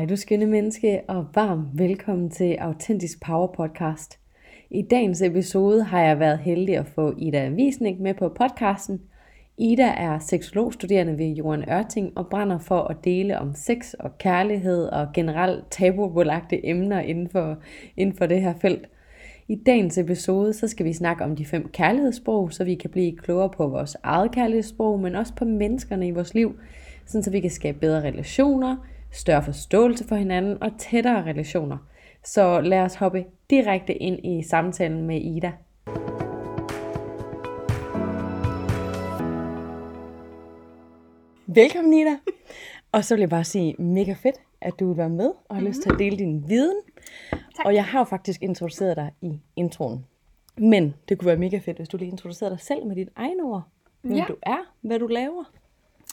Hej du skønne menneske, og varmt velkommen til Autentisk Power Podcast. I dagens episode har jeg været heldig at få Ida Visnik med på podcasten. Ida er seksologstuderende ved Johan Ørting og brænder for at dele om sex og kærlighed og generelt tabubelagte emner inden for, inden for det her felt. I dagens episode så skal vi snakke om de fem kærlighedssprog, så vi kan blive klogere på vores eget kærlighedssprog, men også på menneskerne i vores liv, sådan så vi kan skabe bedre relationer, større forståelse for hinanden og tættere relationer. Så lad os hoppe direkte ind i samtalen med Ida. Velkommen Ida. Og så vil jeg bare sige mega fedt, at du vil være med og har mm-hmm. lyst til at dele din viden. Tak. Og jeg har jo faktisk introduceret dig i introen. Men det kunne være mega fedt, hvis du lige introducerede dig selv med dit egne ord. Hvem ja. du er, hvad du laver.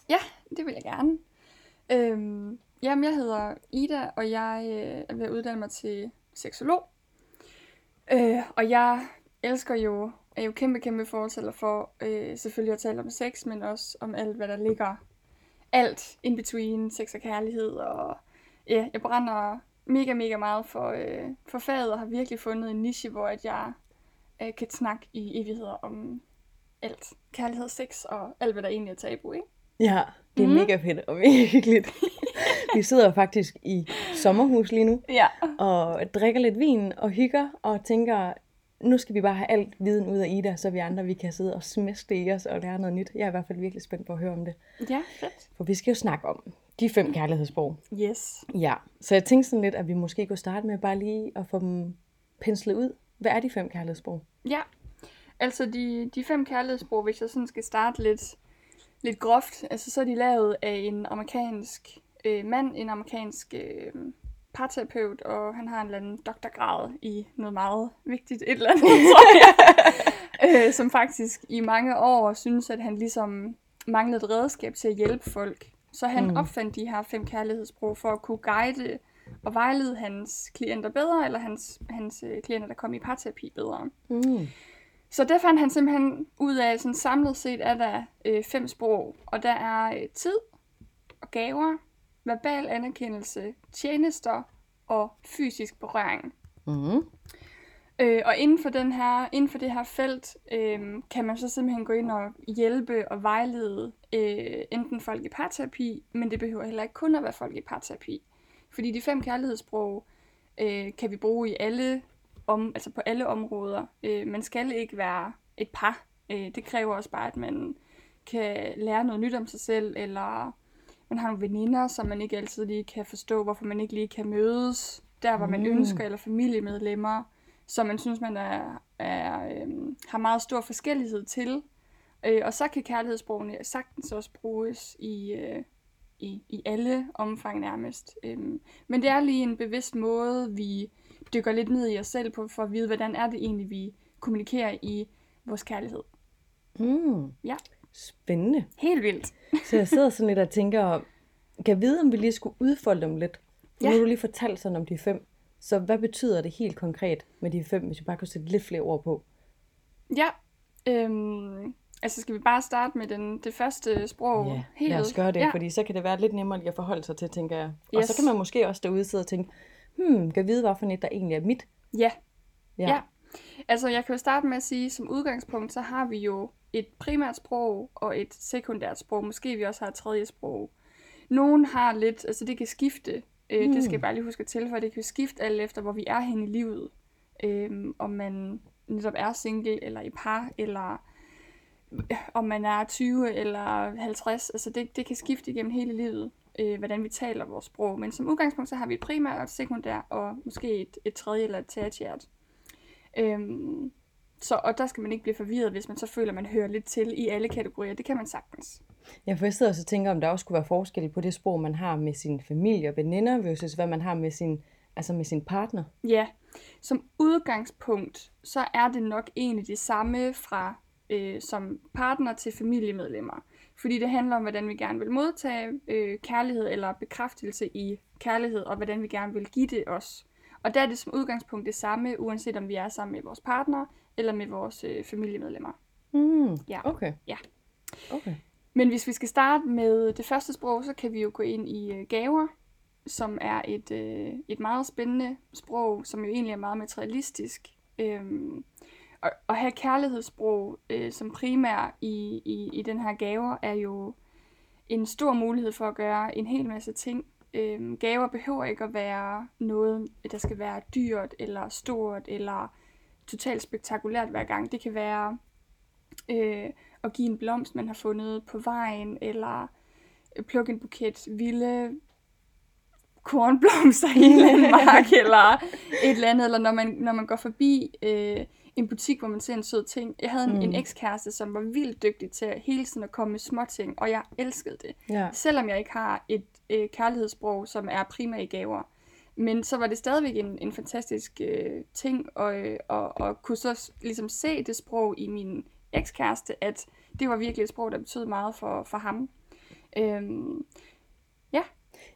Ja, det vil jeg gerne. Øhm, Jamen, jeg hedder Ida, og jeg øh, er ved at uddanne mig til seksolog. Øh, og jeg elsker jo, er jo kæmpe, kæmpe fortæller for øh, selvfølgelig at tale om sex, men også om alt, hvad der ligger. Alt in between sex og kærlighed. Og ja, jeg brænder mega, mega meget for, øh, for faget, og har virkelig fundet en niche, hvor at jeg øh, kan snakke i evigheder om alt. Kærlighed, sex og alt, hvad der egentlig er tabu, ikke? Ja, det er mm. mega fedt og mega hyggeligt. Vi sidder faktisk i sommerhus lige nu, ja. og drikker lidt vin og hygger, og tænker, nu skal vi bare have alt viden ud af Ida, så vi andre vi kan sidde og smæske i os og lære noget nyt. Jeg er i hvert fald virkelig spændt på at høre om det. Ja, fedt. For vi skal jo snakke om de fem kærlighedssprog. Yes. Ja, så jeg tænkte sådan lidt, at vi måske kunne starte med bare lige at få dem penslet ud. Hvad er de fem kærlighedssprog? Ja, altså de, de fem kærlighedssprog, hvis jeg sådan skal starte lidt, lidt groft, altså så er de lavet af en amerikansk øh, mand, en amerikansk øh, parterapeut, og han har en eller anden doktorgrad i noget meget vigtigt, et eller andet, tror jeg, øh, som faktisk i mange år synes, at han ligesom manglede et redskab til at hjælpe folk. Så han mm. opfandt de her fem kærlighedssprog for at kunne guide og vejlede hans klienter bedre, eller hans, hans øh, klienter, der kom i parterapi bedre. Mm. Så det fandt han simpelthen ud af, sådan samlet set er der øh, fem sprog, og der er øh, tid og gaver, verbal anerkendelse, tjenester og fysisk berøring. Mm. Øh, og inden for, den her, inden for det her felt øh, kan man så simpelthen gå ind og hjælpe og vejlede øh, enten folk i parterapi, men det behøver heller ikke kun at være folk i parterapi. Fordi de fem kærlighedssprog øh, kan vi bruge i alle om, altså på alle områder. Øh, man skal ikke være et par. Øh, det kræver også bare, at man kan lære noget nyt om sig selv, eller man har nogle veninder, som man ikke altid lige kan forstå, hvorfor man ikke lige kan mødes der, hvor man mm. ønsker, eller familiemedlemmer, som man synes, man er, er, øhm, har meget stor forskellighed til. Øh, og så kan kærlighedssprogene sagtens også bruges i, øh, i, i alle omfang nærmest. Øhm, men det er lige en bevidst måde, vi dykker lidt ned i os selv på, for at vide, hvordan er det egentlig, vi kommunikerer i vores kærlighed. Mm. Ja. Spændende. Helt vildt. så jeg sidder sådan lidt og tænker, kan jeg vide, om vi lige skulle udfolde dem lidt? For ja. nu har du lige fortalt sådan om de fem. Så hvad betyder det helt konkret med de fem, hvis vi bare kunne sætte lidt flere ord på? Ja, øhm, altså skal vi bare starte med den, det første sprog? Ja, helt lad os gøre det, ja. fordi så kan det være lidt nemmere lige at forholde sig til, tænker jeg. Og yes. så kan man måske også derude sidde og tænke, hmm, kan vide, hvorfor et, der egentlig er mit? Ja. ja. ja. Altså jeg kan jo starte med at sige, som udgangspunkt, så har vi jo et primært sprog og et sekundært sprog. Måske vi også har et tredje sprog. Nogen har lidt, altså det kan skifte. Øh, mm. Det skal jeg bare lige huske at tilføje. Det kan skifte alt efter, hvor vi er hen i livet. Øh, om man netop er single, eller i par, eller om man er 20 eller 50. Altså det, det kan skifte igennem hele livet, øh, hvordan vi taler vores sprog. Men som udgangspunkt, så har vi et primært og et sekundært, og måske et, et tredje eller et tertiært. Øhm, så, og der skal man ikke blive forvirret, hvis man så føler, at man hører lidt til i alle kategorier. Det kan man sagtens. Ja, for jeg sidder og tænker, om der også kunne være forskel på det sprog, man har med sin familie og veninder, versus hvad man har med sin, altså med sin partner. Ja, som udgangspunkt, så er det nok egentlig det samme fra øh, som partner til familiemedlemmer. Fordi det handler om, hvordan vi gerne vil modtage øh, kærlighed eller bekræftelse i kærlighed, og hvordan vi gerne vil give det os. Og der er det som udgangspunkt det samme, uanset om vi er sammen med vores partner eller med vores øh, familiemedlemmer. Mm, ja. Okay. Ja. Okay. Men hvis vi skal starte med det første sprog, så kan vi jo gå ind i øh, gaver, som er et, øh, et meget spændende sprog, som jo egentlig er meget materialistisk. Øhm, og at have kærlighedssprog øh, som primær i, i, i den her gaver, er jo en stor mulighed for at gøre en hel masse ting. Øhm, gaver behøver ikke at være noget, der skal være dyrt, eller stort, eller totalt spektakulært hver gang. Det kan være øh, at give en blomst, man har fundet på vejen, eller plukke en buket vilde kornblomster i en eller anden mark, eller et eller andet, eller når man, når man går forbi øh, en butik, hvor man ser en sød ting. Jeg havde en, mm. en ekskæreste, som var vildt dygtig til hele tiden at komme med små ting, og jeg elskede det. Ja. Selvom jeg ikke har et øh, kærlighedssprog, som er primære gaver. Men så var det stadigvæk en, en fantastisk øh, ting, og, øh, og, og kunne så ligesom se det sprog i min ekskæreste, at det var virkelig et sprog, der betød meget for, for ham. Øhm, ja.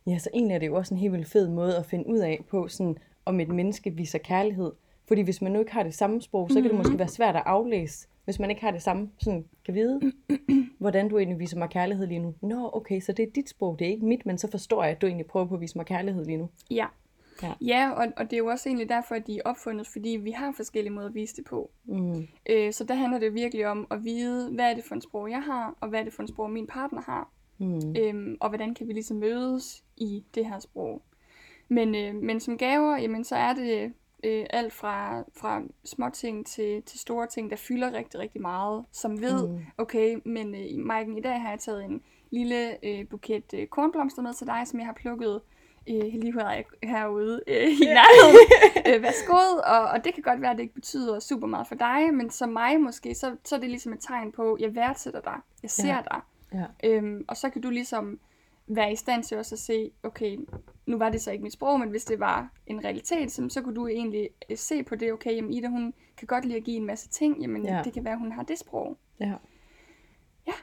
Ja, så egentlig er det jo også en helt vildt fed måde at finde ud af på, sådan, om et menneske viser kærlighed. Fordi hvis man nu ikke har det samme sprog, så kan det måske være svært at aflæse, hvis man ikke har det samme, sådan kan vide, hvordan du egentlig viser mig kærlighed lige nu. Nå, okay, så det er dit sprog, det er ikke mit, men så forstår jeg, at du egentlig prøver på at vise mig kærlighed lige nu. Ja. Ja. Ja, og, og det er jo også egentlig derfor, at de er opfundet, fordi vi har forskellige måder at vise det på. Mm. Øh, så der handler det virkelig om at vide, hvad er det for en sprog, jeg har, og hvad er det for en sprog, min partner har. Mm. Øhm, og hvordan kan vi ligesom mødes i det her sprog. Men, øh, men som gaver, jamen, så er det øh, alt fra, fra små ting til, til store ting, der fylder rigtig, rigtig meget, som ved, Mm. okay, men øh, i Maiken i dag har jeg taget en lille øh, buket øh, kornblomster med til dig, som jeg har plukket øh, lige her, herude øh, i nærheden. øh, værsgo, og, og det kan godt være, at det ikke betyder super meget for dig, men som mig måske, så, så er det ligesom et tegn på, at jeg værdsætter dig, jeg ser Ja. dig. Ja. Øhm, og så kan du ligesom være i stand til også at se, okay, nu var det så ikke mit sprog, men hvis det var en realitet, så, kunne du egentlig øh, se på det, okay, jamen Ida, hun kan godt lide at give en masse ting, jamen Ja. ja. det kan være, hun har det sprog. ja. Ja.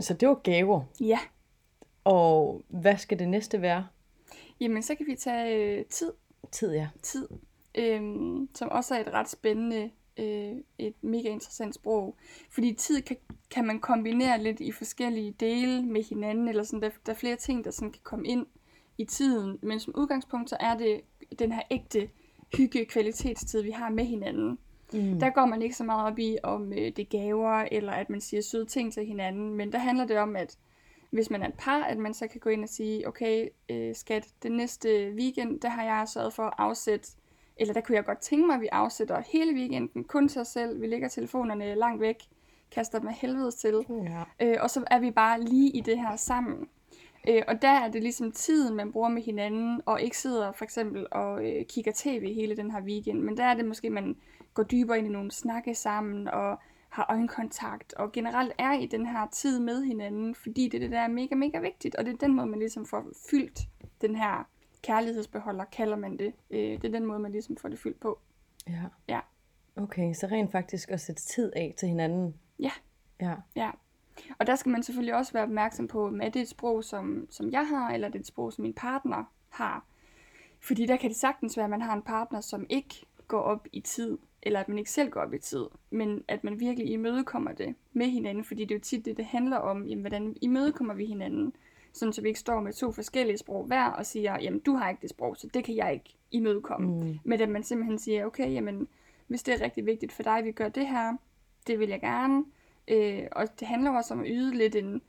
Så det var gaver. Ja, Og hvad skal det næste være? jamen så kan vi tage øh, tid, Tid, ja. tid, øhm, som også er et ret spændende, øh, et mega interessant sprog. Fordi tid kan, kan man kombinere lidt i forskellige dele med hinanden, eller sådan, der, der er flere ting, der sådan kan komme ind i tiden. Men som udgangspunkt, så er det den her ægte hygge kvalitetstid, vi har med hinanden. Mm. Der går man ikke så meget op i, om øh, det er gaver, eller at man siger søde ting til hinanden, men der handler det om, at hvis man er et par, at man så kan gå ind og sige, okay, øh, skat, den næste weekend, der har jeg sørget for at afsætte, eller der kunne jeg godt tænke mig, at vi afsætter hele weekenden kun til os selv. Vi lægger telefonerne langt væk, kaster dem af helvede til, Ja. øh, og så er vi bare lige i det her sammen. Øh, og der er det ligesom tiden, man bruger med hinanden, og ikke sidder for eksempel og øh, kigger tv hele den her weekend, men der er det måske, man går dybere ind i nogle snakke sammen, og har øjenkontakt, og generelt er i den her tid med hinanden, fordi det det, der er mega, mega vigtigt, og det er den måde, man ligesom får fyldt den her kærlighedsbeholder, kalder man det. Øh, det er den måde, man ligesom får det fyldt på. ja. Ja. Okay, så rent faktisk at sætte tid af til hinanden. Ja. Ja. Ja. Og der skal man selvfølgelig også være opmærksom på, om er det et sprog, som, som jeg har, eller er det et sprog, som min partner har. Fordi der kan det sagtens være, at man har en partner, som ikke går op i tid, eller at man ikke selv går op i tid, men at man virkelig imødekommer det med hinanden, fordi det er jo tit det, det handler om, jamen, hvordan imødekommer vi hinanden, sådan så vi ikke står med to forskellige sprog hver og siger, jamen du har ikke det sprog, så det kan jeg ikke imødekomme. Mm. Men at man simpelthen siger, okay, jamen, hvis det er rigtig vigtigt for dig, vi gør det her, det vil jeg gerne. Øh, og det handler også om at yde lidt en,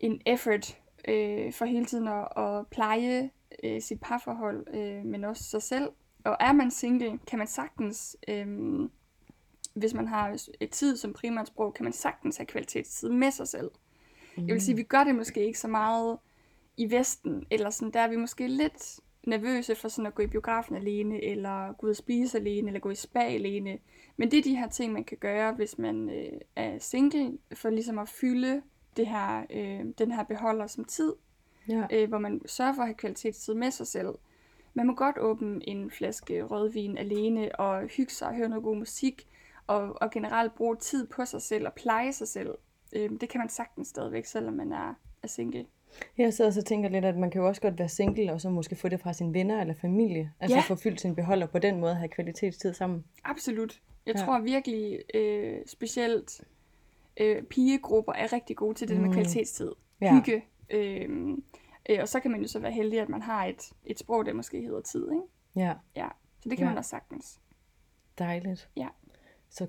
en effort øh, for hele tiden at, at pleje øh, sit parforhold, øh, men også sig selv. Og er man single, kan man sagtens, øh, hvis man har et tid som primært sprog, kan man sagtens have kvalitetstid med sig selv. Jeg vil sige, vi gør det måske ikke så meget i Vesten, eller sådan, der er vi måske lidt nervøse for sådan at gå i biografen alene, eller gå ud og spise alene, eller gå i spa alene. Men det er de her ting, man kan gøre, hvis man øh, er single, for ligesom at fylde det her, øh, den her beholder som tid, Ja. øh, hvor man sørger for at have kvalitetstid med sig selv. Man må godt åbne en flaske rødvin alene, og hygge sig og høre noget god musik, og, og generelt bruge tid på sig selv og pleje sig selv. Øh, det kan man sagtens stadigvæk, selvom man er, er single. Jeg sidder og så tænker lidt, at man kan jo også godt være single, og så måske få det fra sine venner eller familie. Altså Ja. få fyldt sin beholder på den måde, have kvalitetstid sammen. Absolut. Jeg Ja. tror virkelig, øh, specielt øh, pigegrupper er rigtig gode til det mm. med kvalitetstid. Ja. Hygge. Øh, Øh, og så kan man jo så være heldig, at man har et, et sprog, der måske hedder tid. Ikke? Ja, Ja, så det kan Ja. man også sagtens. dejligt. Ja. Så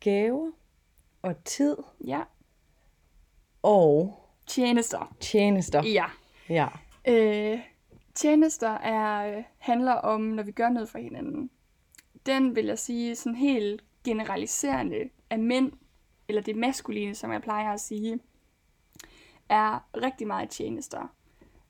gaver og tid Ja, og tjenester. tjenester. Ja. Ja. Øh, tjenester er, øh, handler om, når vi gør noget for hinanden. Den vil jeg sige sådan helt generaliserende af mænd, eller det maskuline, som jeg plejer at sige, er rigtig meget tjenester.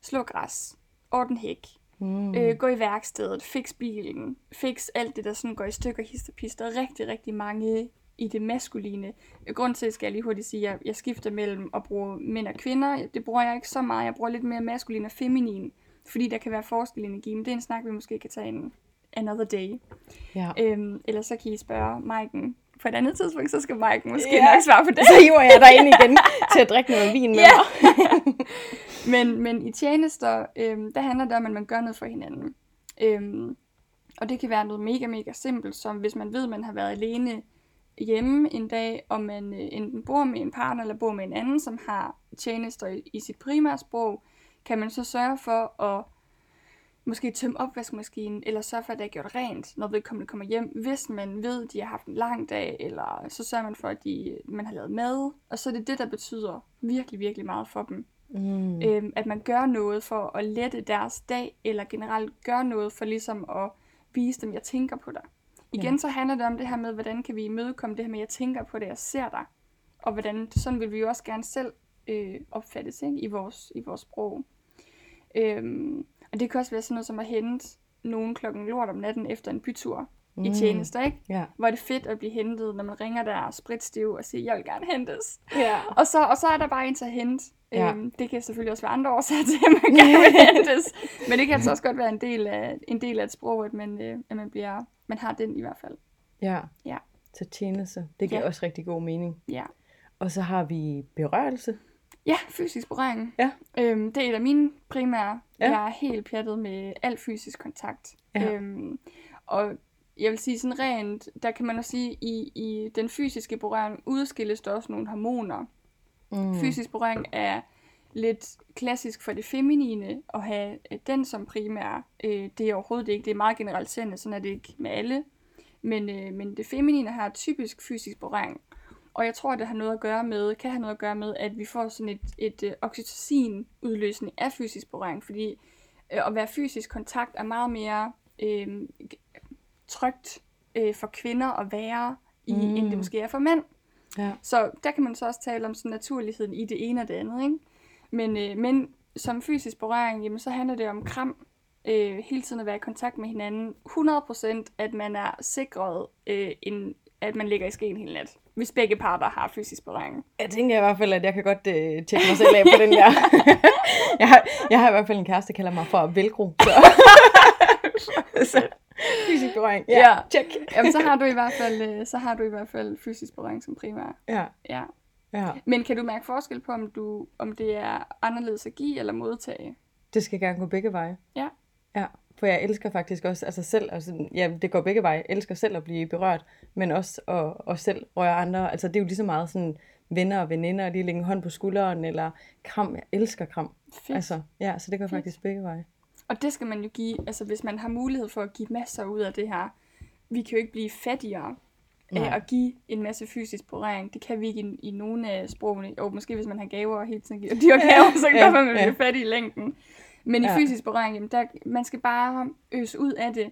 Slå græs, orden hæk, Mm. øh, gå i værkstedet, fix bilen, fix alt det, der sådan går i stykker, hist og pist. Der er rigtig, rigtig mange i det maskuline. Grund til, skal jeg lige hurtigt sige, at jeg, jeg skifter mellem at bruge mænd og kvinder. Det bruger jeg ikke så meget. Jeg bruger lidt mere maskulin og feminin, fordi der kan være forskel i energi, men det er en snak, vi måske kan tage en another day. Ja. Øhm, eller så kan I spørge Maiken på et andet tidspunkt, så skal Maiken måske Ja. nok svare på det. Så hiver jeg dig ind igen til at drikke noget vin med Ja. mig. men, men i tjenester, øhm, der handler det om, at man gør noget for hinanden. Øhm, og det kan være noget mega, mega simpelt, som hvis man ved, at man har været alene hjemme en dag, og man øh, enten bor med en partner, eller bor med en anden, som har tjenester i, i sit primære sprog, kan man så sørge for at måske tømme opvaskemaskinen, eller sørge for, at det er gjort rent, når vedkommende kommer hjem, hvis man ved, at de har haft en lang dag, eller så sørger man for, at de, man har lavet mad, og så er det det, der betyder virkelig, virkelig meget for dem Mm. øhm, at man gør noget for at lette deres dag, eller generelt gør noget for ligesom at vise dem, jeg tænker på dig. Igen Ja. så handler det om det her med, hvordan kan vi imødekomme det her med, jeg tænker på det, jeg ser dig. Og hvordan, sådan vil vi jo også gerne selv øh, opfattes ikke? I, vores, i vores sprog. Øhm, og det kan også være sådan noget som at hente nogen klokken lort om natten efter en bytur mm. i tjenester, ikke? Ja. Hvor er det fedt at blive hentet, når man ringer der spritstiv og siger, jeg vil gerne hentes. Ja. Og så, og så er der bare en til at hente. Ja. Øhm, det kan selvfølgelig også være andre årsager til, at man gerne vil hentes. Men det kan altså også godt være en del af, en del af et sprog, at man, øh, at man, bliver, man har den i hvert fald. Ja. Ja. Så tjeneste. Det giver Ja. også rigtig god mening. Ja, Og så har vi berørelse. ja fysisk berøring. Ja. Øhm, det er et af mine primære. Ja. Jeg er helt pjattet med al fysisk kontakt. Ja. Øhm, og jeg vil sige sådan rent, der kan man også sige, i, i den fysiske berøring udskilles der også nogle hormoner. Mm. Fysisk berøring er lidt klassisk for det feminine at have øh, den som primær. Øh, det er overhovedet ikke. Det er meget generaliserende, sådan er det ikke med alle. Men, øh, men det feminine har typisk fysisk berøring. Og jeg tror, det har noget at gøre med, kan have noget at gøre med, at vi får sådan et, et øh, oxytocin-udløsning af fysisk berøring. Fordi øh, at være fysisk kontakt er meget mere øh, trygt øh, for kvinder at være i, Mm. mm. end det måske er for mænd. Ja. Så der kan man så også tale om sådan naturligheden i det ene og det andet. Ikke? Men, øh, men som fysisk berøring, jamen, så handler det om kram. Øh, hele tiden at være i kontakt med hinanden. 100% at man er sikret, øh, en, at man ligger i skeen hele nat. Hvis begge parter har fysisk berøring. Jeg tænker i hvert fald, at jeg kan godt øh, tjekke mig selv af på den der. jeg, har, jeg har i hvert fald en kæreste, der kalder mig for velcro. Så. Fysisk berøring. Ja, Ja. check. Jamen, så har du i hvert fald, øh, så har du i hvert fald fysisk berøring som primær. Ja, Ja. Ja. Men kan du mærke forskel på, om, du, om det er anderledes at give eller modtage? Det skal gerne gå begge veje. Ja. Ja, for jeg elsker faktisk også altså selv, altså, ja, det går begge veje. Jeg elsker selv at blive berørt, men også at, at selv røre andre. Altså det er jo lige så meget sådan venner og veninder, lige lægge en hånd på skulderen, eller kram. Jeg elsker kram. Fedt. Altså, ja, så det går Fedt. faktisk begge veje. Og det skal man jo give, altså hvis man har mulighed for at give masser ud af det her. Vi kan jo ikke blive fattigere Nej. at give en masse fysisk berøring. Det kan vi ikke i, i nogle af sprogene. Og måske hvis man har gaver og hele tiden giver dyre gaver, så kan Ja, ja, man ja. blive fattig i længden. Men i Ja. fysisk berøring, jamen der, man skal bare øse ud af det.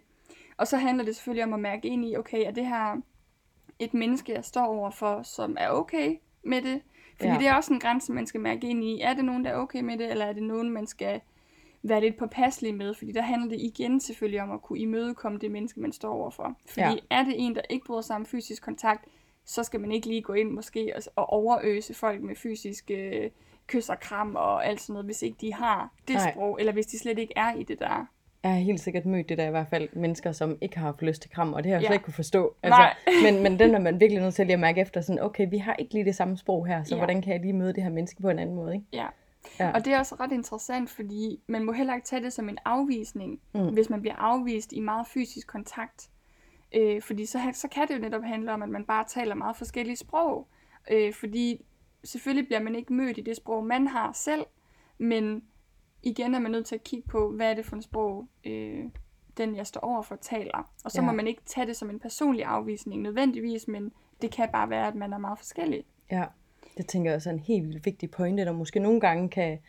Og så handler det selvfølgelig om at mærke ind i, okay, er det her et menneske, jeg står overfor, som er okay med det? Fordi Ja. ja. det er også en grænse, man skal mærke ind i. Er det nogen, der er okay med det, eller er det nogen, man skal være lidt påpasselig med? Fordi der handler det igen selvfølgelig om at kunne imødekomme det menneske, man står overfor. Fordi Ja. er det en, der ikke bryder sig om fysisk kontakt, så skal man ikke lige gå ind måske og, og overøse folk med fysisk øh, kys og kram og alt sådan noget, hvis ikke de har det Nej. sprog, eller hvis de slet ikke er i det der. Jeg har helt sikkert mødt det der i hvert fald mennesker, som ikke har haft lyst til kram, og det har jeg ja. Slet ikke kunne forstå. Nej. men, men den er man virkelig nødt til at mærke efter, sådan, okay, vi har ikke lige det samme sprog her, så Ja. hvordan kan jeg lige møde det her menneske på en anden måde, ikke? Ja. Ja. Og det er også ret interessant, fordi man må heller ikke tage det som en afvisning, Mm. hvis man bliver afvist i meget fysisk kontakt. Øh, fordi så, så kan det jo netop handle om, at man bare taler meget forskellige sprog. Øh, fordi selvfølgelig bliver man ikke mødt i det sprog, man har selv, men igen er man nødt til at kigge på, hvad er det for en sprog, øh, den jeg står over for taler. Og så Ja. må man ikke tage det som en personlig afvisning nødvendigvis, men det kan bare være, at man er meget forskellig. Ja, det tænker jeg også er en helt vildt vigtig pointe, der måske nogle gange kan,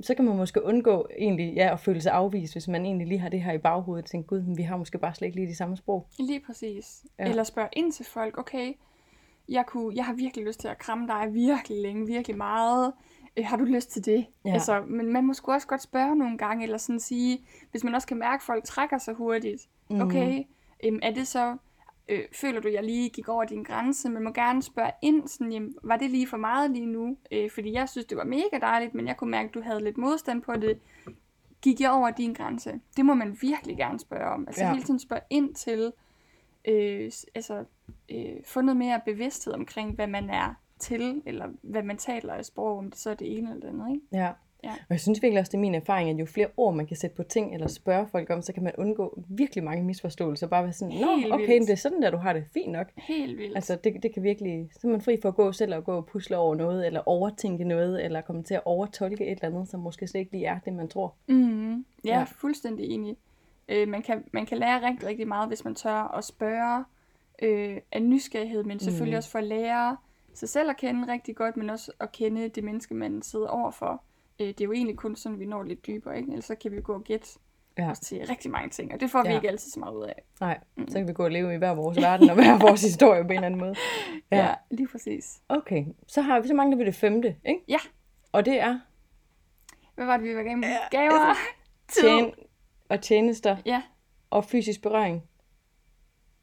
så kan man måske undgå egentlig, ja, at føle sig afvist, hvis man egentlig lige har det her i baghovedet, og tænker, gud, vi har måske bare slet ikke lige de samme sprog. Lige præcis. Ja. Eller spørge ind til folk, okay, jeg, kunne, jeg har virkelig lyst til at kramme dig virkelig længe, virkelig meget. Øh, har du lyst til det? Ja. Altså, men man må sgu også godt spørge nogle gange, eller sådan sige, hvis man også kan mærke, at folk trækker sig hurtigt. Mhm. Okay, øhm, er det så, øh, føler du, jeg lige gik over din grænse? Man må gerne spørge ind, sådan, jamen, var det lige for meget lige nu? Øh, fordi jeg synes, det var mega dejligt, men jeg kunne mærke, at du havde lidt modstand på det. Gik jeg over din grænse? Det må man virkelig gerne spørge om. Altså Ja. hele tiden spørge ind til, øh, altså, øh, få noget mere bevidsthed omkring, hvad man er til, eller hvad man taler i sprog, om det så er det ene eller det andet, ikke? Ja. Ja. Og jeg synes virkelig også, det er min erfaring, at jo flere ord man kan sætte på ting, eller spørge folk om, så kan man undgå virkelig mange misforståelser. Bare være sådan, nå, okay, vildt. det er sådan der, du har det fint nok. Helt vildt. Altså, det, det kan virkelig, så er man fri for at gå selv og gå og pusle over noget, eller overtænke noget, eller komme til at overtolke et eller andet, som måske slet ikke lige er det, man tror. Mm, ja, Ja. ja, fuldstændig enig. Øh, man, kan, man kan lære rigtig, rigtig meget, hvis man tør at spørge øh, af nysgerrighed, men selvfølgelig Mm. også for at lære sig selv at kende rigtig godt, men også at kende det menneske, man sidder overfor. Øh, det er jo egentlig kun sådan, vi når lidt dybere, ikke? Ellers så kan vi gå og gætte Ja. ja. os til rigtig mange ting, og det får vi Ja. ikke altid så meget ud af. Nej, så kan vi gå og leve i hver vores verden, og hver vores historie på en eller anden måde. Ja, Ja. ja lige præcis. Okay, så har vi, så mangler vi det femte, ikke? Ja. Og det er Hvad var det, vi var igennem? Gaver? Tid. tjen og tjenester Ja, og fysisk berøring.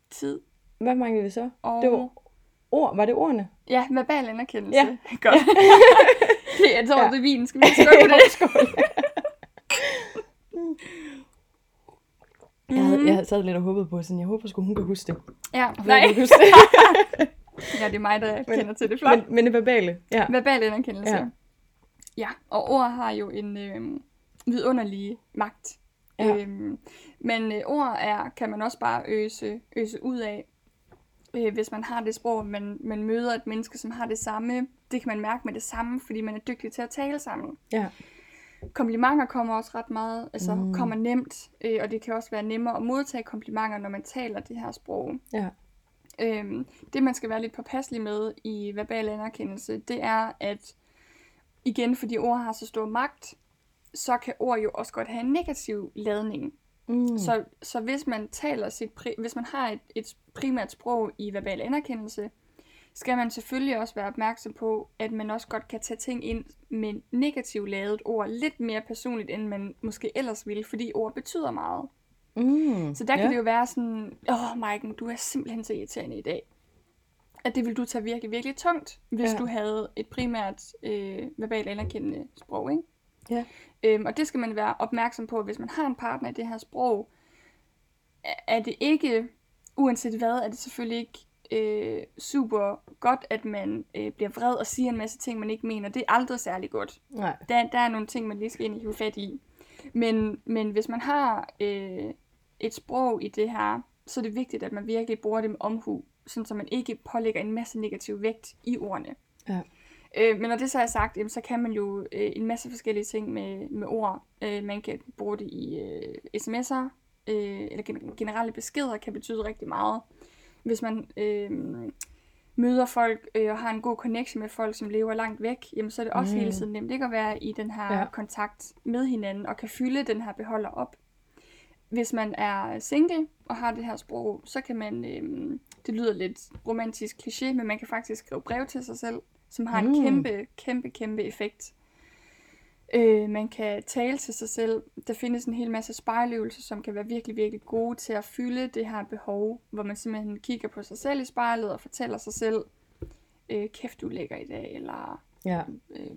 tid. Hvad mangler vi så? Og... Det var ord. Var det ordene? Ja, verbal anerkendelse. Ja. Godt. det er tåret Ja. ja. vin. Skal vi lige skåle på det? Skål. Jeg, havde, jeg sad lidt og håbede på, sådan, jeg håber sgu, hun kan huske det. Ja, Jeg nej. kan huske det. Ja, det er mig, der Men- kender til det flot. men, men det verbale, ja. Verbal anerkendelse. Ja. Ja. ja, og ord har jo en øh, vidunderlig magt. Ja. Øhm, men øh, ord er, kan man også bare øse, øse ud af, øh, hvis man har det sprog, man, man møder et menneske, som har det samme. Det kan man mærke med det samme, fordi man er dygtig til at tale sammen. Ja. Komplimenter kommer også ret meget, altså Mm. mm. kommer nemt, øh, og det kan også være nemmere at modtage komplimenter, når man taler det her sprog. Ja. Øhm, det, man skal være lidt påpasselig med i verbal anerkendelse, det er, at igen, fordi ord har så stor magt, så kan ord jo også godt have en negativ ladning. Mm. Så, så hvis man taler sit pri- hvis man har et, et primært sprog i verbal anerkendelse, skal man selvfølgelig også være opmærksom på, at man også godt kan tage ting ind med negativ ladet ord, lidt mere personligt, end man måske ellers ville, fordi ord betyder meget. Mm. Så der kan ja. det jo være sådan, åh oh, Maiken, du er simpelthen så irriterende i dag. At det vil du tage virkelig, virkelig tungt, hvis Ja. ja. du havde et primært øh, verbalt anerkendende sprog, ikke? Ja. Øhm, og det skal man være opmærksom på, hvis man har en partner i det her sprog, er- det ikke, uanset hvad, er det selvfølgelig ikke øh, super godt, at man øh, bliver vred og siger en masse ting, man ikke mener. Det er aldrig særlig godt Nej. der, der er nogle ting, man lige skal ind og hive fat i. Men, men hvis man har øh, et sprog i det her, så er det vigtigt, at man virkelig bruger det med omhu, sådan så man ikke pålægger en masse negativ vægt i ordene. Ja. Øh, men når det så er sagt, jamen, så kan man jo øh, en masse forskellige ting med, med ord. Øh, man kan bruge det i øh, sms'er, øh, eller gen- generelle beskeder kan betyde rigtig meget. Hvis man øh, møder folk øh, og har en god connection med folk, som lever langt væk, jamen, så er det også Mm. hele tiden nemt ikke at være i den her Ja. ja. kontakt med hinanden og kan fylde den her beholder op. Hvis man er single og har det her sprog, så kan man, øh, det lyder lidt romantisk kliché, men man kan faktisk skrive brev til sig selv, som har Mm. en kæmpe, kæmpe, kæmpe effekt. Øh, man kan tale til sig selv. Der findes en hel masse spejløvelser, som kan være virkelig, virkelig gode til at fylde det her behov, hvor man simpelthen kigger på sig selv i spejlet og fortæller sig selv, øh, kæft du er lækker i dag, eller Ja. øh,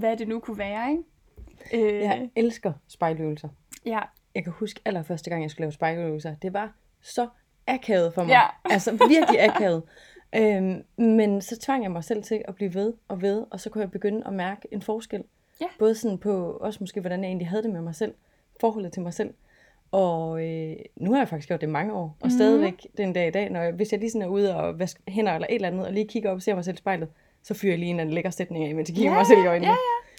hvad det nu kunne være, ikke? Øh, Jeg elsker spejløvelser. ja, Jeg kan huske allerførste gang, jeg skulle lave spejløvelser. Det var så akavet for mig. Ja. Altså virkelig akavet. Øhm, men så tvang jeg mig selv til at blive ved og ved, og så kunne jeg begynde at mærke en forskel. Ja. Både sådan på, også måske hvordan jeg egentlig havde det med mig selv, forholdet til mig selv. Og øh, nu har jeg faktisk gjort det mange år, og Mhm. stadigvæk den dag i dag, når jeg, hvis jeg lige sådan er ude og vaske hænder eller et eller andet, og lige kigger op og ser mig selv i spejlet, så fyrer jeg lige en af de lækre sætninger, imens jeg kigger Ja, mig selv i øjnene. ja,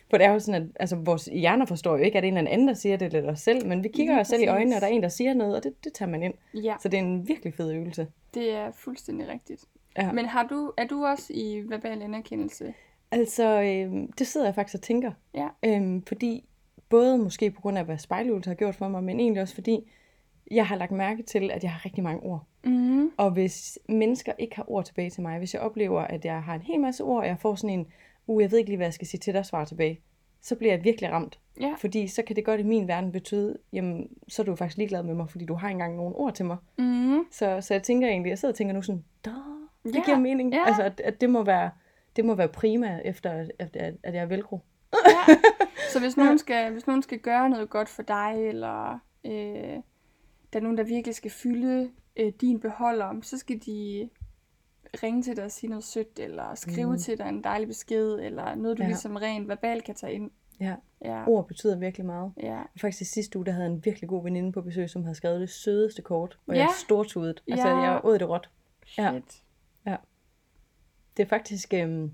For det er jo sådan, at altså, vores hjerner forstår jo ikke, at det er en eller anden, der siger det, eller os selv, men vi kigger Lige os selv i øjnene, og der er en, der siger noget, og det, det tager man ind. Ja, Så det er en virkelig fed øvelse. det er fuldstændig rigtigt. Ja. Men har du, er du også i verbal anerkendelse? Altså, øhm, det sidder jeg faktisk og tænker. Ja. Øhm, fordi, både måske på grund af, hvad spejløvelse har gjort for mig, men egentlig også fordi, jeg har lagt mærke til, at jeg har rigtig mange ord. Mm. Og hvis mennesker ikke har ord tilbage til mig, hvis jeg oplever, at jeg har en hel masse ord, og jeg får sådan en, uh, jeg ved ikke lige, hvad jeg skal sige til dig og svare tilbage, så bliver jeg virkelig ramt. Ja. Fordi så kan det godt i min verden betyde, jamen, så er du faktisk ligeglad med mig, fordi du har ikke engang nogle ord til mig. Mm. Så, så jeg tænker egentlig, jeg sidder og tænker nu sådan, da, det Ja, giver mening. ja. Altså, at, at det må være, det må være prima, efter at, at, jeg er velcro. Ja. Så hvis nogen, skal, hvis nogen skal gøre noget godt for dig, eller øh, der er nogen, der virkelig skal fylde øh, din beholder, så skal de ringe til dig og sige noget sødt, eller skrive Mm. til dig en dejlig besked, eller noget, du Ja. ligesom rent verbalt kan tage ind. Ja, Ja, ord betyder virkelig meget. ja, Faktisk i sidste uge, der havde jeg en virkelig god veninde på besøg, som havde skrevet det sødeste kort, og jeg Ja. er stortudet. Altså, Ja. jeg åd det råt. Ja. Det er faktisk, øhm,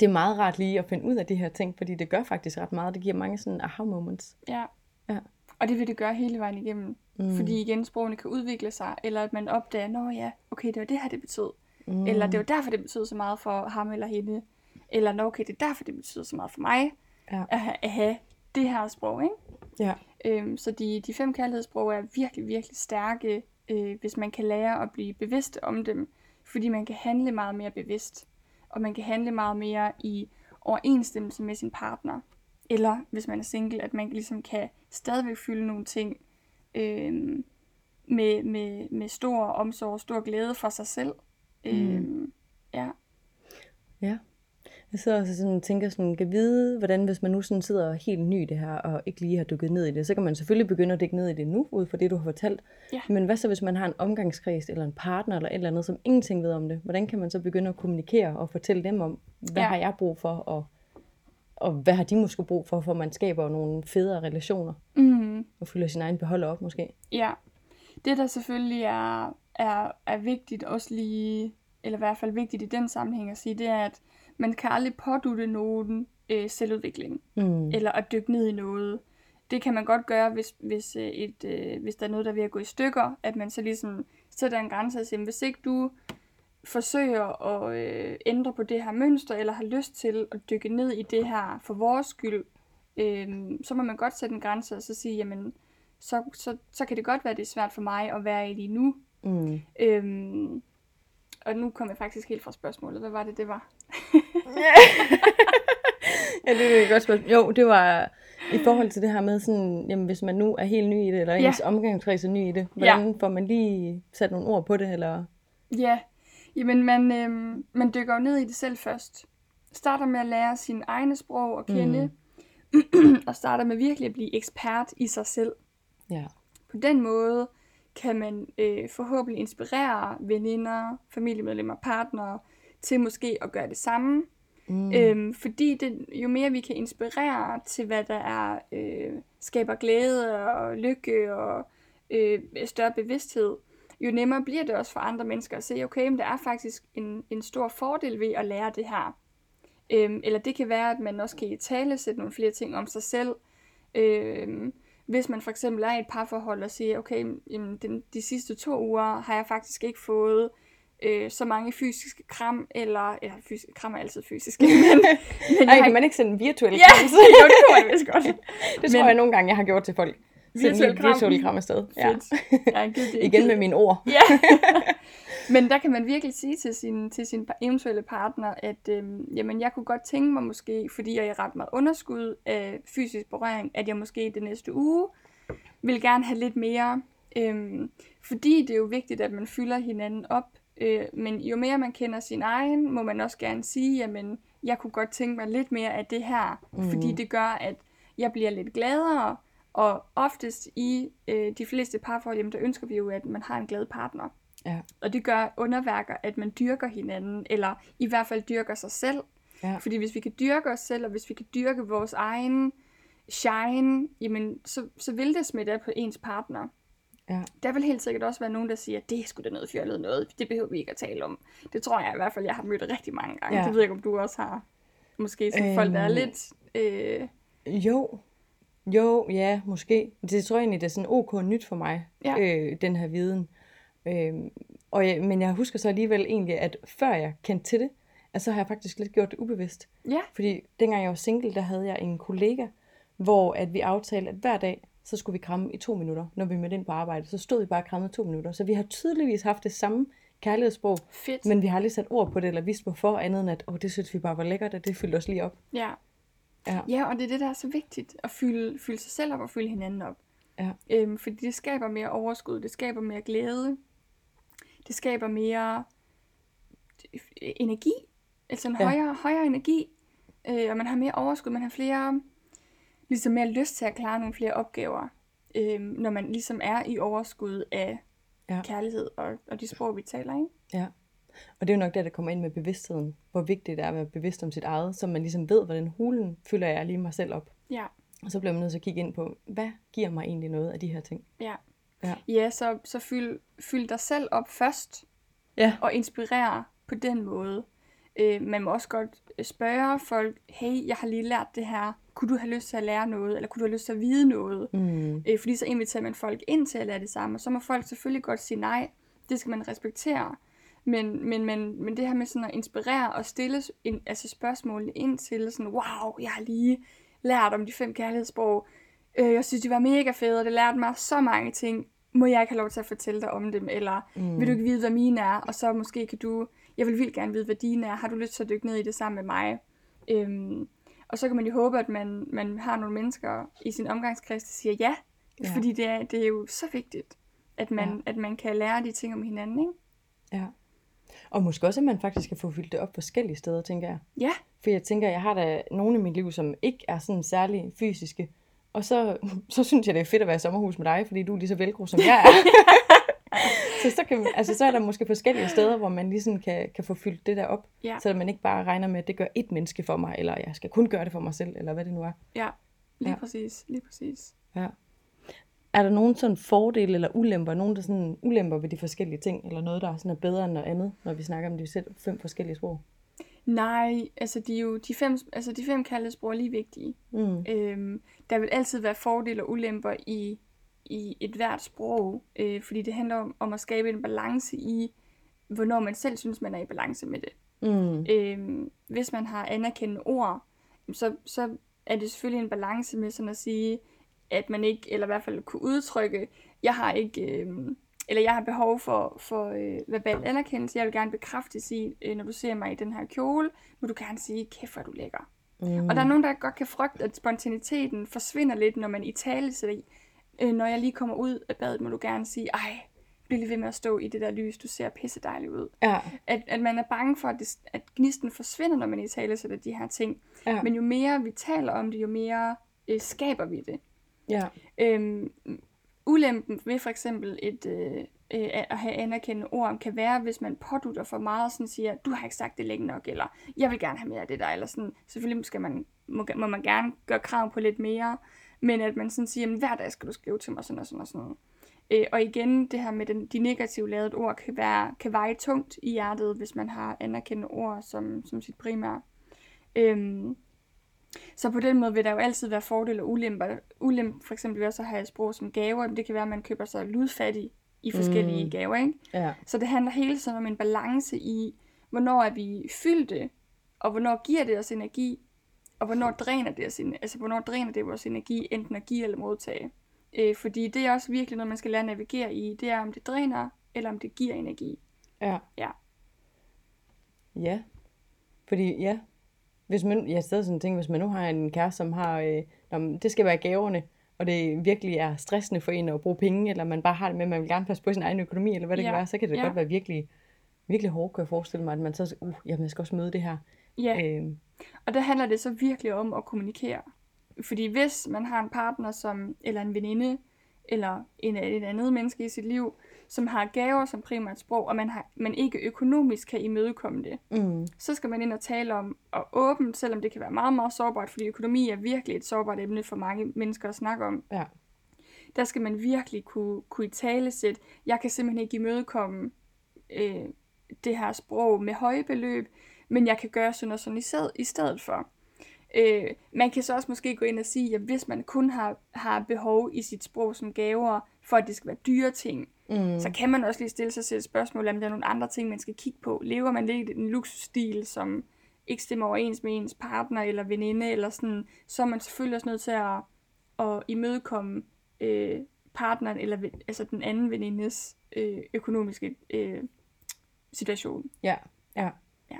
det er meget rart lige at finde ud af de her ting, fordi det gør faktisk ret meget. Det giver mange sådan aha moments. Ja. Ja. Og det vil det gøre hele vejen igennem. Mm. Fordi igen, sprogene kan udvikle sig, eller at man opdager, nå ja, okay, det var det her, det betød. mm. Mm. Eller det var derfor, det betød så meget for ham eller hende. Eller nå, okay, det er derfor, det betyder så meget for mig Ja. at, have, at have det her sprog, ikke? Ja. Øhm, så de, de fem kærlighedssprog er virkelig, virkelig stærke, øh, hvis man kan lære at blive bevidst om dem. Fordi man kan handle meget mere bevidst. Og man kan handle meget mere i overensstemmelse med sin partner. Eller hvis man er single, at man ligesom kan stadigvæk fylde nogle ting øh, med, med, med stor omsorg og stor glæde for sig selv. Øh, ja. Ja. Jeg sidder også sådan og tænker sådan, kan vide, hvordan hvis man nu sådan sidder helt ny i det her, og ikke lige har dykket ned i det, så kan man selvfølgelig begynde at dykke ned i det nu, ud fra det, du har fortalt. Ja. Men hvad så, hvis man har en omgangskreds, eller en partner, eller et eller andet, som ingenting ved om det? Hvordan kan man så begynde at kommunikere og fortælle dem om, hvad Ja. har jeg brug for, og, og hvad har de måske brug for, for man skaber nogle federe relationer, Mm. og fylder sin egen beholder op måske? Ja, det der selvfølgelig er, er, er vigtigt også lige, eller i hvert fald vigtigt i den sammenhæng at sige, det er, at man kan aldrig pådutte nogen øh, selvudvikling, Mm. eller at dykke ned i noget. Det kan man godt gøre, hvis, hvis, øh, et, øh, hvis der er noget, der er ved at gå i stykker, at man så ligesom sætter en grænse og siger, hvis ikke du forsøger at øh, ændre på det her mønster, eller har lyst til at dykke ned i det her for vores skyld, øh, så må man godt sætte en grænse og så sige, jamen, så, så, så kan det godt være, det er svært for mig at være i lige nu. Mm. Øhm, og nu kom jeg faktisk helt fra spørgsmålet. Hvad var det, det var? Ja, det er et godt spørgsmål. Jo, det var i forhold til det her med, sådan, jamen, hvis man nu er helt ny i det, eller Ja. ens omgangskreds er ny i det, hvordan får man lige sat nogle ord på det? Eller? Ja, jamen man, øhm, man dykker jo ned i det selv først. Starter med at lære sine egne sprog at kende, mm. og starter med virkelig at blive ekspert i sig selv. Ja. På den måde kan man øh, forhåbentlig inspirere veninder, familiemedlemmer, partnere til måske at gøre det samme. Mm. Øhm, fordi det, jo mere vi kan inspirere til, hvad der er, øh, skaber glæde og lykke og øh, større bevidsthed, jo nemmere bliver det også for andre mennesker at se, okay, men der er faktisk en, en stor fordel ved at lære det her. Øhm, eller det kan være, at man også kan i tale sætte nogle flere ting om sig selv. Øhm, hvis man for eksempel er i et parforhold og siger, okay, jamen, den, de sidste to uger har jeg faktisk ikke fået øh, så mange fysiske kram, eller, eller fysiske, kram er altid fysiske, men, men Ej, kan man ikke sende en virtuel Ja, kram? jo, det kunne man vist godt. det tror men- jeg nogle gange, jeg har gjort til folk. Sende Virtuel en kram. virtuel kram afsted. Ja. Ja, det Igen med mine ord. Ja. Men der kan man virkelig sige til sin, til sin eventuelle partner, at øhm, jamen, jeg kunne godt tænke mig måske, fordi jeg er ret meget underskud af fysisk berøring, at jeg måske det næste uge vil gerne have lidt mere. Øhm, fordi det er jo vigtigt, at man fylder hinanden op. Øh, men jo mere man kender sin egen, må man også gerne sige, jamen, jeg kunne godt tænke mig lidt mere af det her. Mm. Fordi det gør, at jeg bliver lidt gladere. Og oftest i øh, de fleste parforhold, jamen, der ønsker vi jo, at man har en glad partner. Ja. Og det gør underværker, at man dyrker hinanden, eller i hvert fald dyrker sig selv. Ja. Fordi hvis vi kan dyrke os selv, og hvis vi kan dyrke vores egen shine, jamen, så, så vil det smitte af på ens partner. Ja. Der vil helt sikkert også være nogen, der siger, det er sgu da noget fjollet noget, det behøver vi ikke at tale om. Det tror jeg i hvert fald, jeg har mødt rigtig mange gange. Ja. Det ved jeg ikke, om du også har. Måske som øhm, folk, der er Øhm. lidt... Øh, Jo, jo, ja, måske. Det tror jeg egentlig, det er sådan ok nyt for mig, Ja. øh, den her viden. Øh, og jeg, men jeg husker så alligevel egentlig, at før jeg kendte til det, at så har jeg faktisk lidt gjort det ubevidst. ja, Fordi dengang jeg var single, der havde jeg en kollega, hvor at vi aftalte, at hver dag, så skulle vi kramme i to minutter, når vi mødte ind på arbejde. Så stod vi bare og krammede to minutter. Så vi har tydeligvis haft det samme kærlighedssprog, fedt. men vi har aldrig sat ord på det, eller vidst hvorfor, andet end at, åh, det synes vi bare var lækkert, og det fyldte os lige op. Ja. Ja. ja, og det er det, der er så vigtigt, at fylde, fylde sig selv op og fylde hinanden op. Ja. Øhm, fordi det skaber mere overskud, det skaber mere glæde, det skaber mere øh, energi, altså en Ja. højere, højere energi, øh, og man har mere overskud, man har flere, ligesom mere lyst til at klare nogle flere opgaver, øh, når man ligesom er i overskud af ja. kærlighed og, og de sprog, vi taler, ikke? Ja. Og det er jo nok der, der kommer ind med bevidstheden. Hvor vigtigt det er at være bevidst om sit eget, så man ligesom ved, hvordan hulen fylder jeg lige mig selv op. Ja. Og så bliver man nødt til at kigge ind på, hvad giver mig egentlig noget af de her ting? Ja. Ja. Ja, så, så fyld, fyld dig selv op først, Ja. og inspirere på den måde. Øh, man må også godt spørge folk, hey, jeg har lige lært det her, kunne du have lyst til at lære noget, eller kunne du have lyst til at vide noget? Mm. Øh, fordi så inviterer man folk ind til at lære det samme, og så må folk selvfølgelig godt sige nej, det skal man respektere. Men, men, men, men det her med sådan at inspirere og stille en, altså spørgsmålene ind til sådan, wow, jeg har lige lært om de fem kærlighedssprog, øh, jeg synes, de var mega fede, og det lærte mig så mange ting, må jeg ikke have lov til at fortælle dig om dem, eller mm. vil du ikke vide, hvad mine er, og så måske kan du, jeg vil vildt gerne vide, hvad dine er, har du lyst til at dykke ned i det sammen med mig? Øhm, og så kan man jo håbe, at man, man har nogle mennesker i sin omgangskreds, der siger ja, Ja. fordi det er, det er jo så vigtigt, at man, ja. at man kan lære de ting om hinanden, ikke? Ja. Og måske også, at man faktisk kan få fyldt det op forskellige steder, tænker jeg. Ja, For jeg tænker, jeg har da nogle i mit liv, som ikke er sådan særlig fysiske. Og så, så synes jeg, det er fedt at være i sommerhus med dig, fordi du er lige så velgro, som jeg er. så, så, kan, altså, så er der måske forskellige steder, hvor man ligesom kan, kan få fyldt det der op. Ja. Så man ikke bare regner med, at det gør ét menneske for mig, eller jeg skal kun gøre det for mig selv, eller hvad det nu er. ja, lige Ja. præcis, lige præcis. Ja. Er der nogen sådan fordele eller ulemper, nogen der sådan ulemper ved de forskellige ting, eller noget, der sådan er bedre end noget andet, når vi snakker om de selv fem forskellige sprog? Nej, altså de, er jo, de, fem, altså de fem kærlighedssprog er lige vigtige. Mm. Øhm, der vil altid være fordele og ulemper i, i et hvert sprog, øh, fordi det handler om, om at skabe en balance i, hvornår man selv synes, man er i balance med det. Mm. Øhm, hvis man har anerkendende ord, så, så er det selvfølgelig en balance med sådan at sige, at man ikke, eller i hvert fald kunne udtrykke, jeg har ikke, øhm, eller jeg har behov for, for øh, verbal anerkendelse, jeg vil gerne bekræftes i, øh, når du ser mig i den her kjole, må du gerne sige, kæft hvor du lækker. Mm. Og der er nogen, der godt kan frygte, at spontaniteten forsvinder lidt, når man i tale sætter i. Øh, når jeg lige kommer ud af badet, må du gerne sige, ej, bliv lige ved med at stå i det der lys, du ser pisse dejlig ud. Ja. At, at man er bange for, at, det, at gnisten forsvinder, når man i tale sætter de her ting. Ja. Men jo mere vi taler om det, jo mere øh, skaber vi det. ja. Øhm, ulempen ved for eksempel et, øh, øh, at have anerkendende ord kan være, hvis man pådutter for meget og sådan siger, du har ikke sagt det længe nok, eller jeg vil gerne have mere af det der, eller sådan. Selvfølgelig skal man, må, må man gerne gøre krav på lidt mere, men at man sådan siger, hver dag skal du skrive til mig sådan og sådan og sådan. Øh, og igen, det her med den, de negative lavede ord kan, være, kan veje tungt i hjertet, hvis man har anerkendende ord som, som sit primære. Øhm, så på den måde vil der jo altid være fordele og ulemper. Ulempe for eksempel også at have et sprog som gaver. Det kan være, at man køber sig ludfattig i forskellige Mm. gaver. Ikke? Ja. Så det handler hele tiden om en balance i, hvornår er vi fyldte, og hvornår giver det os energi, og hvornår dræner det os, altså hvornår dræner det vores energi, enten at give eller modtage. Øh, fordi det er også virkelig noget, man skal lære at navigere i. Det er, om det dræner, eller om det giver energi. Ja. Ja. Ja. Fordi, ja. Hvis man, jeg stadig sådan tænker, hvis man nu har en kæreste, som har, øh, det skal være gaverne, og det virkelig er stressende for en at bruge penge, eller man bare har det med, at man vil gerne passe på sin egen økonomi, eller hvad det Ja. kan være, så kan det Ja. godt være virkelig, virkelig hårdt, kan jeg forestille mig, at man så, uh, jamen, jeg skal også møde det her. Ja. Øh, Og der handler det så virkelig om at kommunikere. Fordi hvis man har en partner, som, eller en veninde, eller en, et andet menneske i sit liv, som har gaver som primært sprog, og man, har, man ikke økonomisk kan imødekomme det, mm, så skal man ind og tale om, og åbent, selvom det kan være meget, meget sårbart, fordi økonomi er virkelig et sårbart emne for mange mennesker at snakke om. ja. Der skal man virkelig kunne, kunne i tale sætte, jeg kan simpelthen ikke imødekomme øh, det her sprog med høje beløb, men jeg kan gøre sådan og sådan i stedet for. Øh, man kan så også måske gå ind og sige, at hvis man kun har, har behov i sit sprog som gaver, for at det skal være dyre ting, mm. så kan man også lige stille sig selv et spørgsmål, om der er nogle andre ting, man skal kigge på. Lever man lidt en luksusstil, som ikke stemmer overens med ens partner eller veninde, eller sådan, så er man selvfølgelig også nødt til at, at imødekomme øh, partneren, eller altså den anden venindes øh, økonomiske øh, situation. Ja, ja. ja.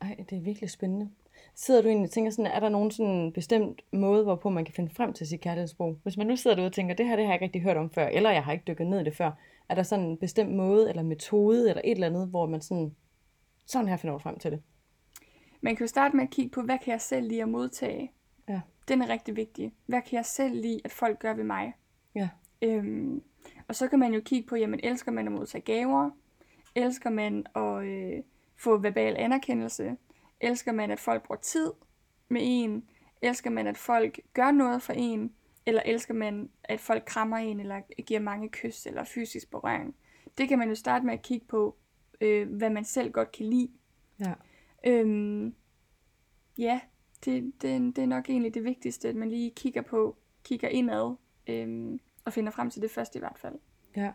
Ej, det er virkelig spændende. Sidder du egentlig og tænker sådan, er der nogen sådan bestemt måde, hvorpå man kan finde frem til sit kærlighedssprog? Hvis man nu sidder derude og tænker, det her det har jeg ikke rigtig hørt om før, eller jeg har ikke dykket ned i det før, er der sådan en bestemt måde, eller metode, eller et eller andet, hvor man sådan, sådan her finder frem til det? Man kan jo starte med at kigge på, hvad kan jeg selv lide at modtage? Ja. Den er rigtig vigtig. Hvad kan jeg selv lide, at folk gør ved mig? Ja. Øhm, og så kan man jo kigge på, jamen elsker man at modtage gaver? Elsker man at øh, få verbal anerkendelse? Elsker man, at folk bruger tid med en? Elsker man, at folk gør noget for en? Eller elsker man, at folk krammer en, eller giver mange kys, eller fysisk berøring? Det kan man jo starte med at kigge på, øh, hvad man selv godt kan lide. Ja. Øhm, ja, det, det, det er nok egentlig det vigtigste, at man lige kigger på, kigger indad, øhm, og finder frem til det første i hvert fald. Ja.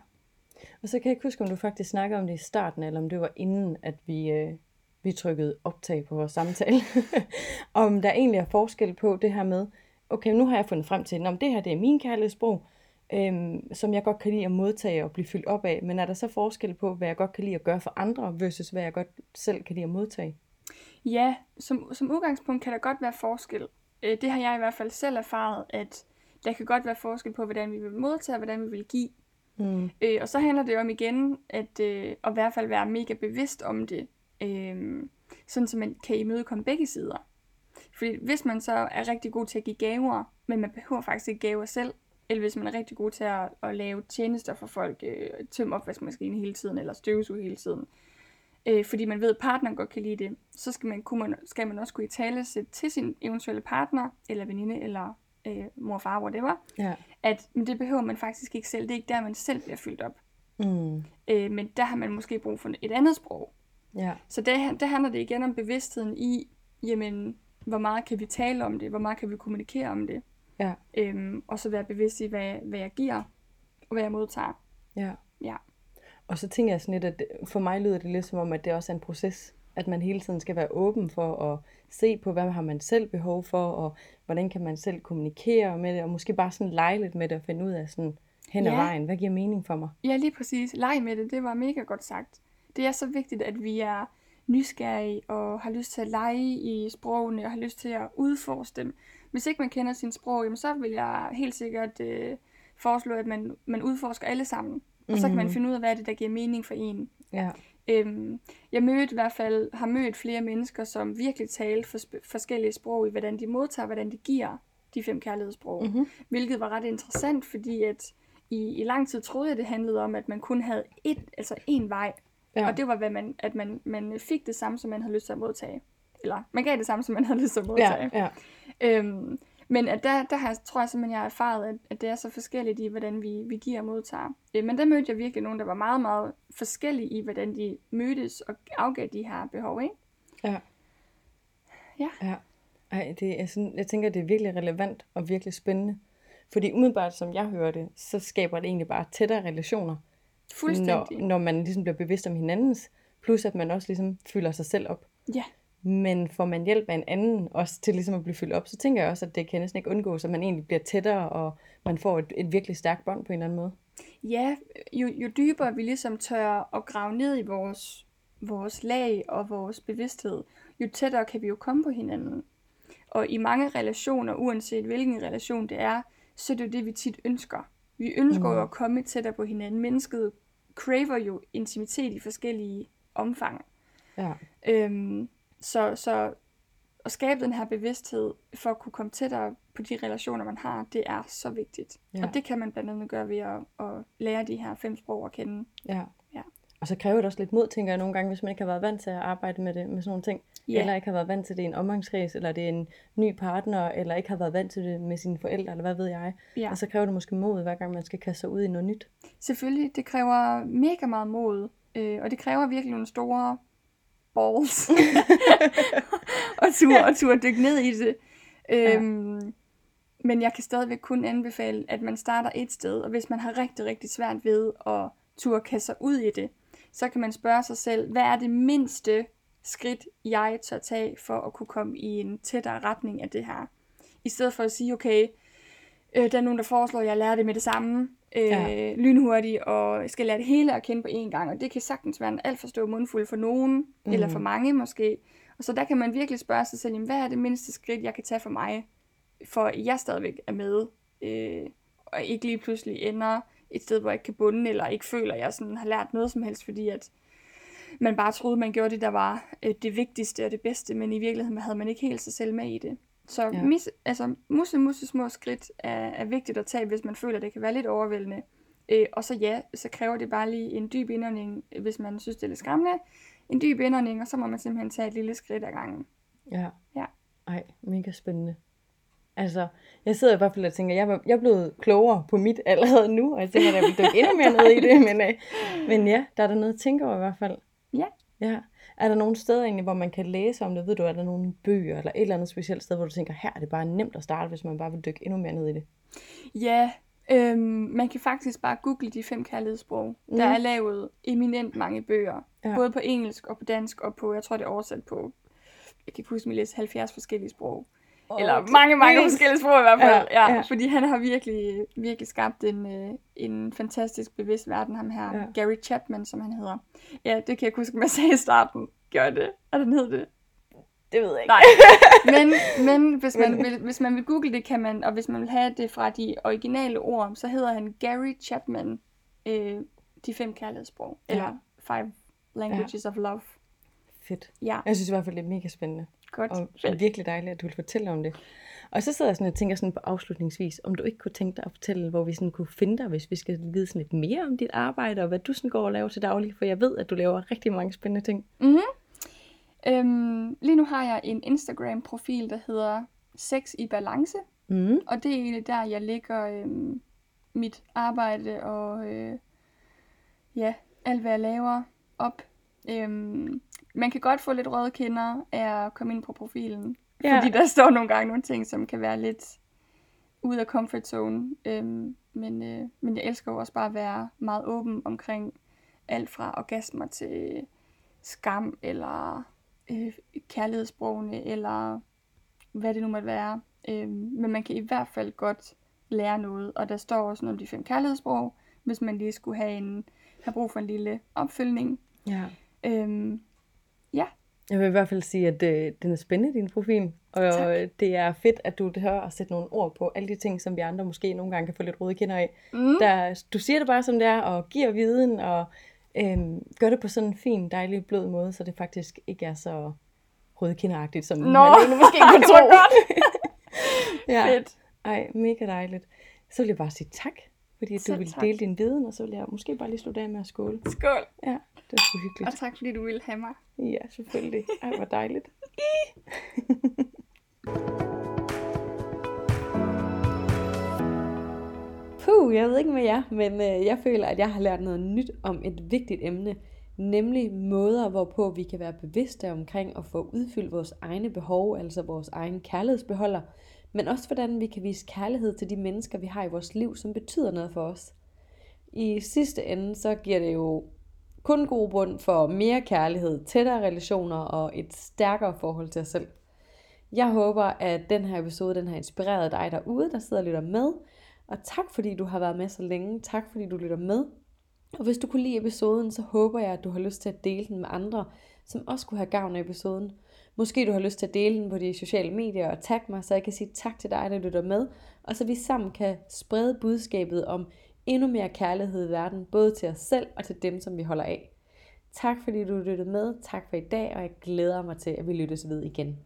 Og så kan jeg ikke huske, om du faktisk snakkede om det i starten, eller om det var inden, at vi, øh, vi trykkede optag på vores samtale. om der egentlig er forskel på det her med, okay, nu har jeg fundet frem til, om det her det er min kærlighedssprog, øhm, som jeg godt kan lide at modtage og blive fyldt op af. Men er der så forskel på, hvad jeg godt kan lide at gøre for andre, versus hvad jeg godt selv kan lide at modtage? Ja, som, som udgangspunkt kan der godt være forskel. Øh, det har jeg i hvert fald selv erfaret, at der kan godt være forskel på, hvordan vi vil modtage og hvordan vi vil give. Mm. Øh, og så handler det om igen, at, øh, at i hvert fald være mega bevidst om det, øh, sådan så man kan imødekomme begge sider. Fordi hvis man så er rigtig god til at give gaver, men man behøver faktisk ikke gaver selv, eller hvis man er rigtig god til at, at lave tjenester for folk, øh, tømme opvaskemaskinen hele tiden, eller støvsuge hele tiden, øh, fordi man ved, at partneren godt kan lide det, så skal man, kunne man, skal man også kunne i tale til sin eventuelle partner, eller veninde, eller øh, mor, far, whatever, Ja. at men det behøver man faktisk ikke selv. Det er ikke der, man selv bliver fyldt op. Mm. Øh, men der har man måske brug for et andet sprog. Ja. Så der, der handler det igen om bevidstheden i, jamen, hvor meget kan vi tale om det, hvor meget kan vi kommunikere om det, Ja. øhm, og så være bevidst i, hvad, hvad jeg giver, og hvad jeg modtager. Ja. Ja. Og så tænker jeg sådan lidt, at for mig lyder det lidt som om, at det også er en proces. At man hele tiden skal være åben for at se på, hvad har man selv behov for, og hvordan kan man selv kommunikere med det, og måske bare sådan lege lidt med det og finde ud af sådan hen ad Ja. vejen, hvad giver mening for mig? Ja, lige præcis. Leg med det, det var mega godt sagt. Det er så vigtigt, at vi er nysgerrige og har lyst til at lege i sprogene og har lyst til at udforske dem. Hvis ikke man kender sin sprog, jamen, så vil jeg helt sikkert øh, foreslå, at man, man udforsker alle sammen. Og så kan man Mhm. finde ud af, hvad er det, der giver mening for en. Ja. Øhm, jeg mødte i hvert fald, har mødt flere mennesker, som virkelig taler for forskellige sprog i, hvordan de modtager, hvordan de giver de fem kærlighedssprog. Mhm. Hvilket var ret interessant, fordi at i, i lang tid troede jeg, det handlede om, at man kun havde et, altså én vej. Ja. Og det var, hvad man, at man, man fik det samme, som man havde lyst til at modtage. Eller man gav det samme, som man havde lyst til at modtage. ja, ja. Øhm, men at der, der har, jeg- tror jeg simpelthen, jeg har erfaret, at, at det er så forskelligt i, hvordan vi, vi giver og modtager. Øh, men der mødte jeg virkelig nogen, der var meget, meget forskellige i, hvordan de mødtes og afgav de her behov, ikke? Ja. Ja. ja. Ej, det er sådan, jeg tænker, det er virkelig relevant og virkelig spændende. Fordi umiddelbart, som jeg hører det, så skaber det egentlig bare tættere relationer, Fuldstændig. når, når man ligesom bliver bevidst om hinandens, plus at man også ligesom fylder sig selv op. Ja. Men får man hjælp af en anden også til ligesom at blive fyldt op, så tænker jeg også, at det kan næsten ikke undgås, at man egentlig bliver tættere, og man får et, et virkelig stærkt bånd på en eller anden måde. Ja, jo, jo dybere vi ligesom tør at grave ned i vores, vores lag og vores bevidsthed, jo tættere kan vi jo komme på hinanden. Og i mange relationer, uanset hvilken relation det er, så er det jo det, vi tit ønsker. Vi ønsker jo at komme tættere på hinanden. Mennesket craver jo intimitet i forskellige omfang. Ja. Øhm, så, så at skabe den her bevidsthed for at kunne komme tættere på de relationer, man har, det er så vigtigt. Ja. Og det kan man blandt andet gøre ved at, at lære de her fem sprog at kende. Ja. Ja. Og så kræver det også lidt mod, tænker jeg nogle gange, hvis man ikke har været vant til at arbejde med det, med sådan nogle ting. Ja. Eller ikke har været vant til det i en omgangskreds, eller det er en ny partner, eller ikke har været vant til det med sine forældre, eller hvad ved jeg. Ja. Og så kræver det måske mod, hver gang man skal kaste sig ud i noget nyt. Selvfølgelig, det kræver mega meget mod, øh, og det kræver virkelig nogle store balls. og tur og tur dykke ned i det. Øhm, men jeg kan stadigvæk kun anbefale, at man starter et sted, og hvis man har rigtig, rigtig svært ved at turde kaste sig ud i det, så kan man spørge sig selv, hvad er det mindste skridt, jeg tør tage for at kunne komme i en tættere retning af det her. I stedet for at sige, okay, øh, der er nogen, der foreslår, at jeg lærer det med det samme, øh, ja. lynhurtigt, og skal lære det hele at kende på én gang, og det kan sagtens være en alt for stor mundfuld for nogen, mm. eller for mange måske. Og så der kan man virkelig spørge sig selv, jamen, hvad er det mindste skridt, jeg kan tage for mig, for at jeg stadigvæk er med, øh, og ikke lige pludselig ender et sted, hvor jeg ikke kan bunde, eller ikke føler, at jeg sådan har lært noget som helst, fordi at man bare troede, man gjorde det, der var øh, det vigtigste og det bedste, men i virkeligheden havde man ikke helt sig selv med i det. Så ja. mis, altså, musse, musse små skridt er, er vigtigt at tage, hvis man føler, at det kan være lidt overvældende. Øh, og så ja, så kræver det bare lige en dyb indånding, hvis man synes, det er lidt skræmmende. En dyb indånding, og så må man simpelthen tage et lille skridt ad gangen. Ja. Ja. Ej, mega spændende. Altså, jeg sidder i hvert fald og tænker, jeg, var, jeg er blevet klogere på mit allerede nu, og jeg tænker, at jeg vil dykke endnu mere ned i det, men, øh, men ja, der er der noget at tænke over i hvert fald. Ja. Ja. Er der nogle steder egentlig, hvor man kan læse om det? Ved du, er der nogle bøger eller et eller andet specielt sted, hvor du tænker, her er det bare nemt at starte, hvis man bare vil dykke endnu mere ned i det? Ja, øhm, man kan faktisk bare google de fem kærlighedssprog. Mm. Der er lavet eminent mange bøger. Ja. Både på engelsk og på dansk og på, jeg tror det er oversat på, jeg kan ikke huske, at læse 70 forskellige sprog. Oh, Eller mange, mange forskellige sprog i hvert fald. Ja, ja, ja. Fordi han har virkelig, virkelig skabt en, øh, en fantastisk bevidst verden, ham her. Ja. Gary Chapman, som han hedder. Ja, det kan jeg huske, jeg sagde i starten. Gør det? Er den hed det? Det ved jeg ikke. Nej. Men, men, hvis, man vil, hvis man vil google det, kan man, og hvis man vil have det fra de originale ord, så hedder han Gary Chapman, øh, de fem kærlighedssprog. Ja. Eller Five Languages ja. of Love. Fedt. Ja. Jeg synes i hvert fald, det er mega spændende. Godt. Og det er virkelig dejligt, at du vil fortælle om det. Og så sidder jeg sådan og tænker sådan på afslutningsvis, om du ikke kunne tænke dig at fortælle, hvor vi sådan kunne finde dig, hvis vi skal vide sådan lidt mere om dit arbejde, og hvad du sådan går og laver til daglig, for jeg ved, at du laver rigtig mange spændende ting. Mm-hmm. Øhm, lige nu har jeg en Instagram-profil, der hedder Sex i Balance, mm. og det er egentlig der, jeg lægger øhm, mit arbejde og øh, ja, alt hvad jeg laver op. Øhm, man kan godt få lidt røde kinder af at komme ind på profilen. Ja. Fordi der står nogle gange nogle ting, som kan være lidt ud af comfort zone. Øhm, men, øh, men jeg elsker jo også bare at være meget åben omkring alt fra orgasmer til skam, eller øh, kærlighedssprogene, eller hvad det nu måtte være. Øhm, men man kan i hvert fald godt lære noget, og der står også noget om de fem kærlighedssprog, hvis man lige skulle have, en, have brug for en lille opfølgning. Ja. Øhm. Jeg vil i hvert fald sige, at øh, den er spændende, din profil. Og tak. det er fedt, at du tør at sætte nogle ord på alle de ting, som vi andre måske nogle gange kan få lidt røde kinder af. Mm. Der, du siger det bare som det er, og giver viden, og øhm, gør det på sådan en fin, dejlig, blød måde, så det faktisk ikke er så røde kinderagtigt, som Nå. man egentlig måske kunne tro. ja. Fedt. Ej, mega dejligt. Så vil jeg bare sige tak, fordi Selv du ville tak. dele din viden, og så vil jeg måske bare lige slutte af med at skåle. Skål. Ja, det var sgu hyggeligt. Og tak fordi du ville have mig. Ja, selvfølgelig. Ej, hvor dejligt. Puh, jeg ved ikke med jer, men øh, jeg føler, at jeg har lært noget nyt om et vigtigt emne, nemlig måder, hvorpå vi kan være bevidste omkring at få udfyldt vores egne behov, altså vores egen kærlighedsbeholder, men også hvordan vi kan vise kærlighed til de mennesker, vi har i vores liv, som betyder noget for os. I sidste ende, så giver det jo kun god grund for mere kærlighed, tættere relationer og et stærkere forhold til os selv. Jeg håber, at den her episode den har inspireret dig derude, der sidder og lytter med. Og tak fordi du har været med så længe. Tak fordi du lytter med. Og hvis du kunne lide episoden, så håber jeg, at du har lyst til at dele den med andre, som også kunne have gavn af episoden. Måske du har lyst til at dele den på de sociale medier og tagge mig, så jeg kan sige tak til dig, der lytter med. Og så vi sammen kan sprede budskabet om endnu mere kærlighed i verden, både til os selv og til dem, som vi holder af. Tak fordi du lyttede med. Tak for i dag, og jeg glæder mig til, at vi lyttes ved igen.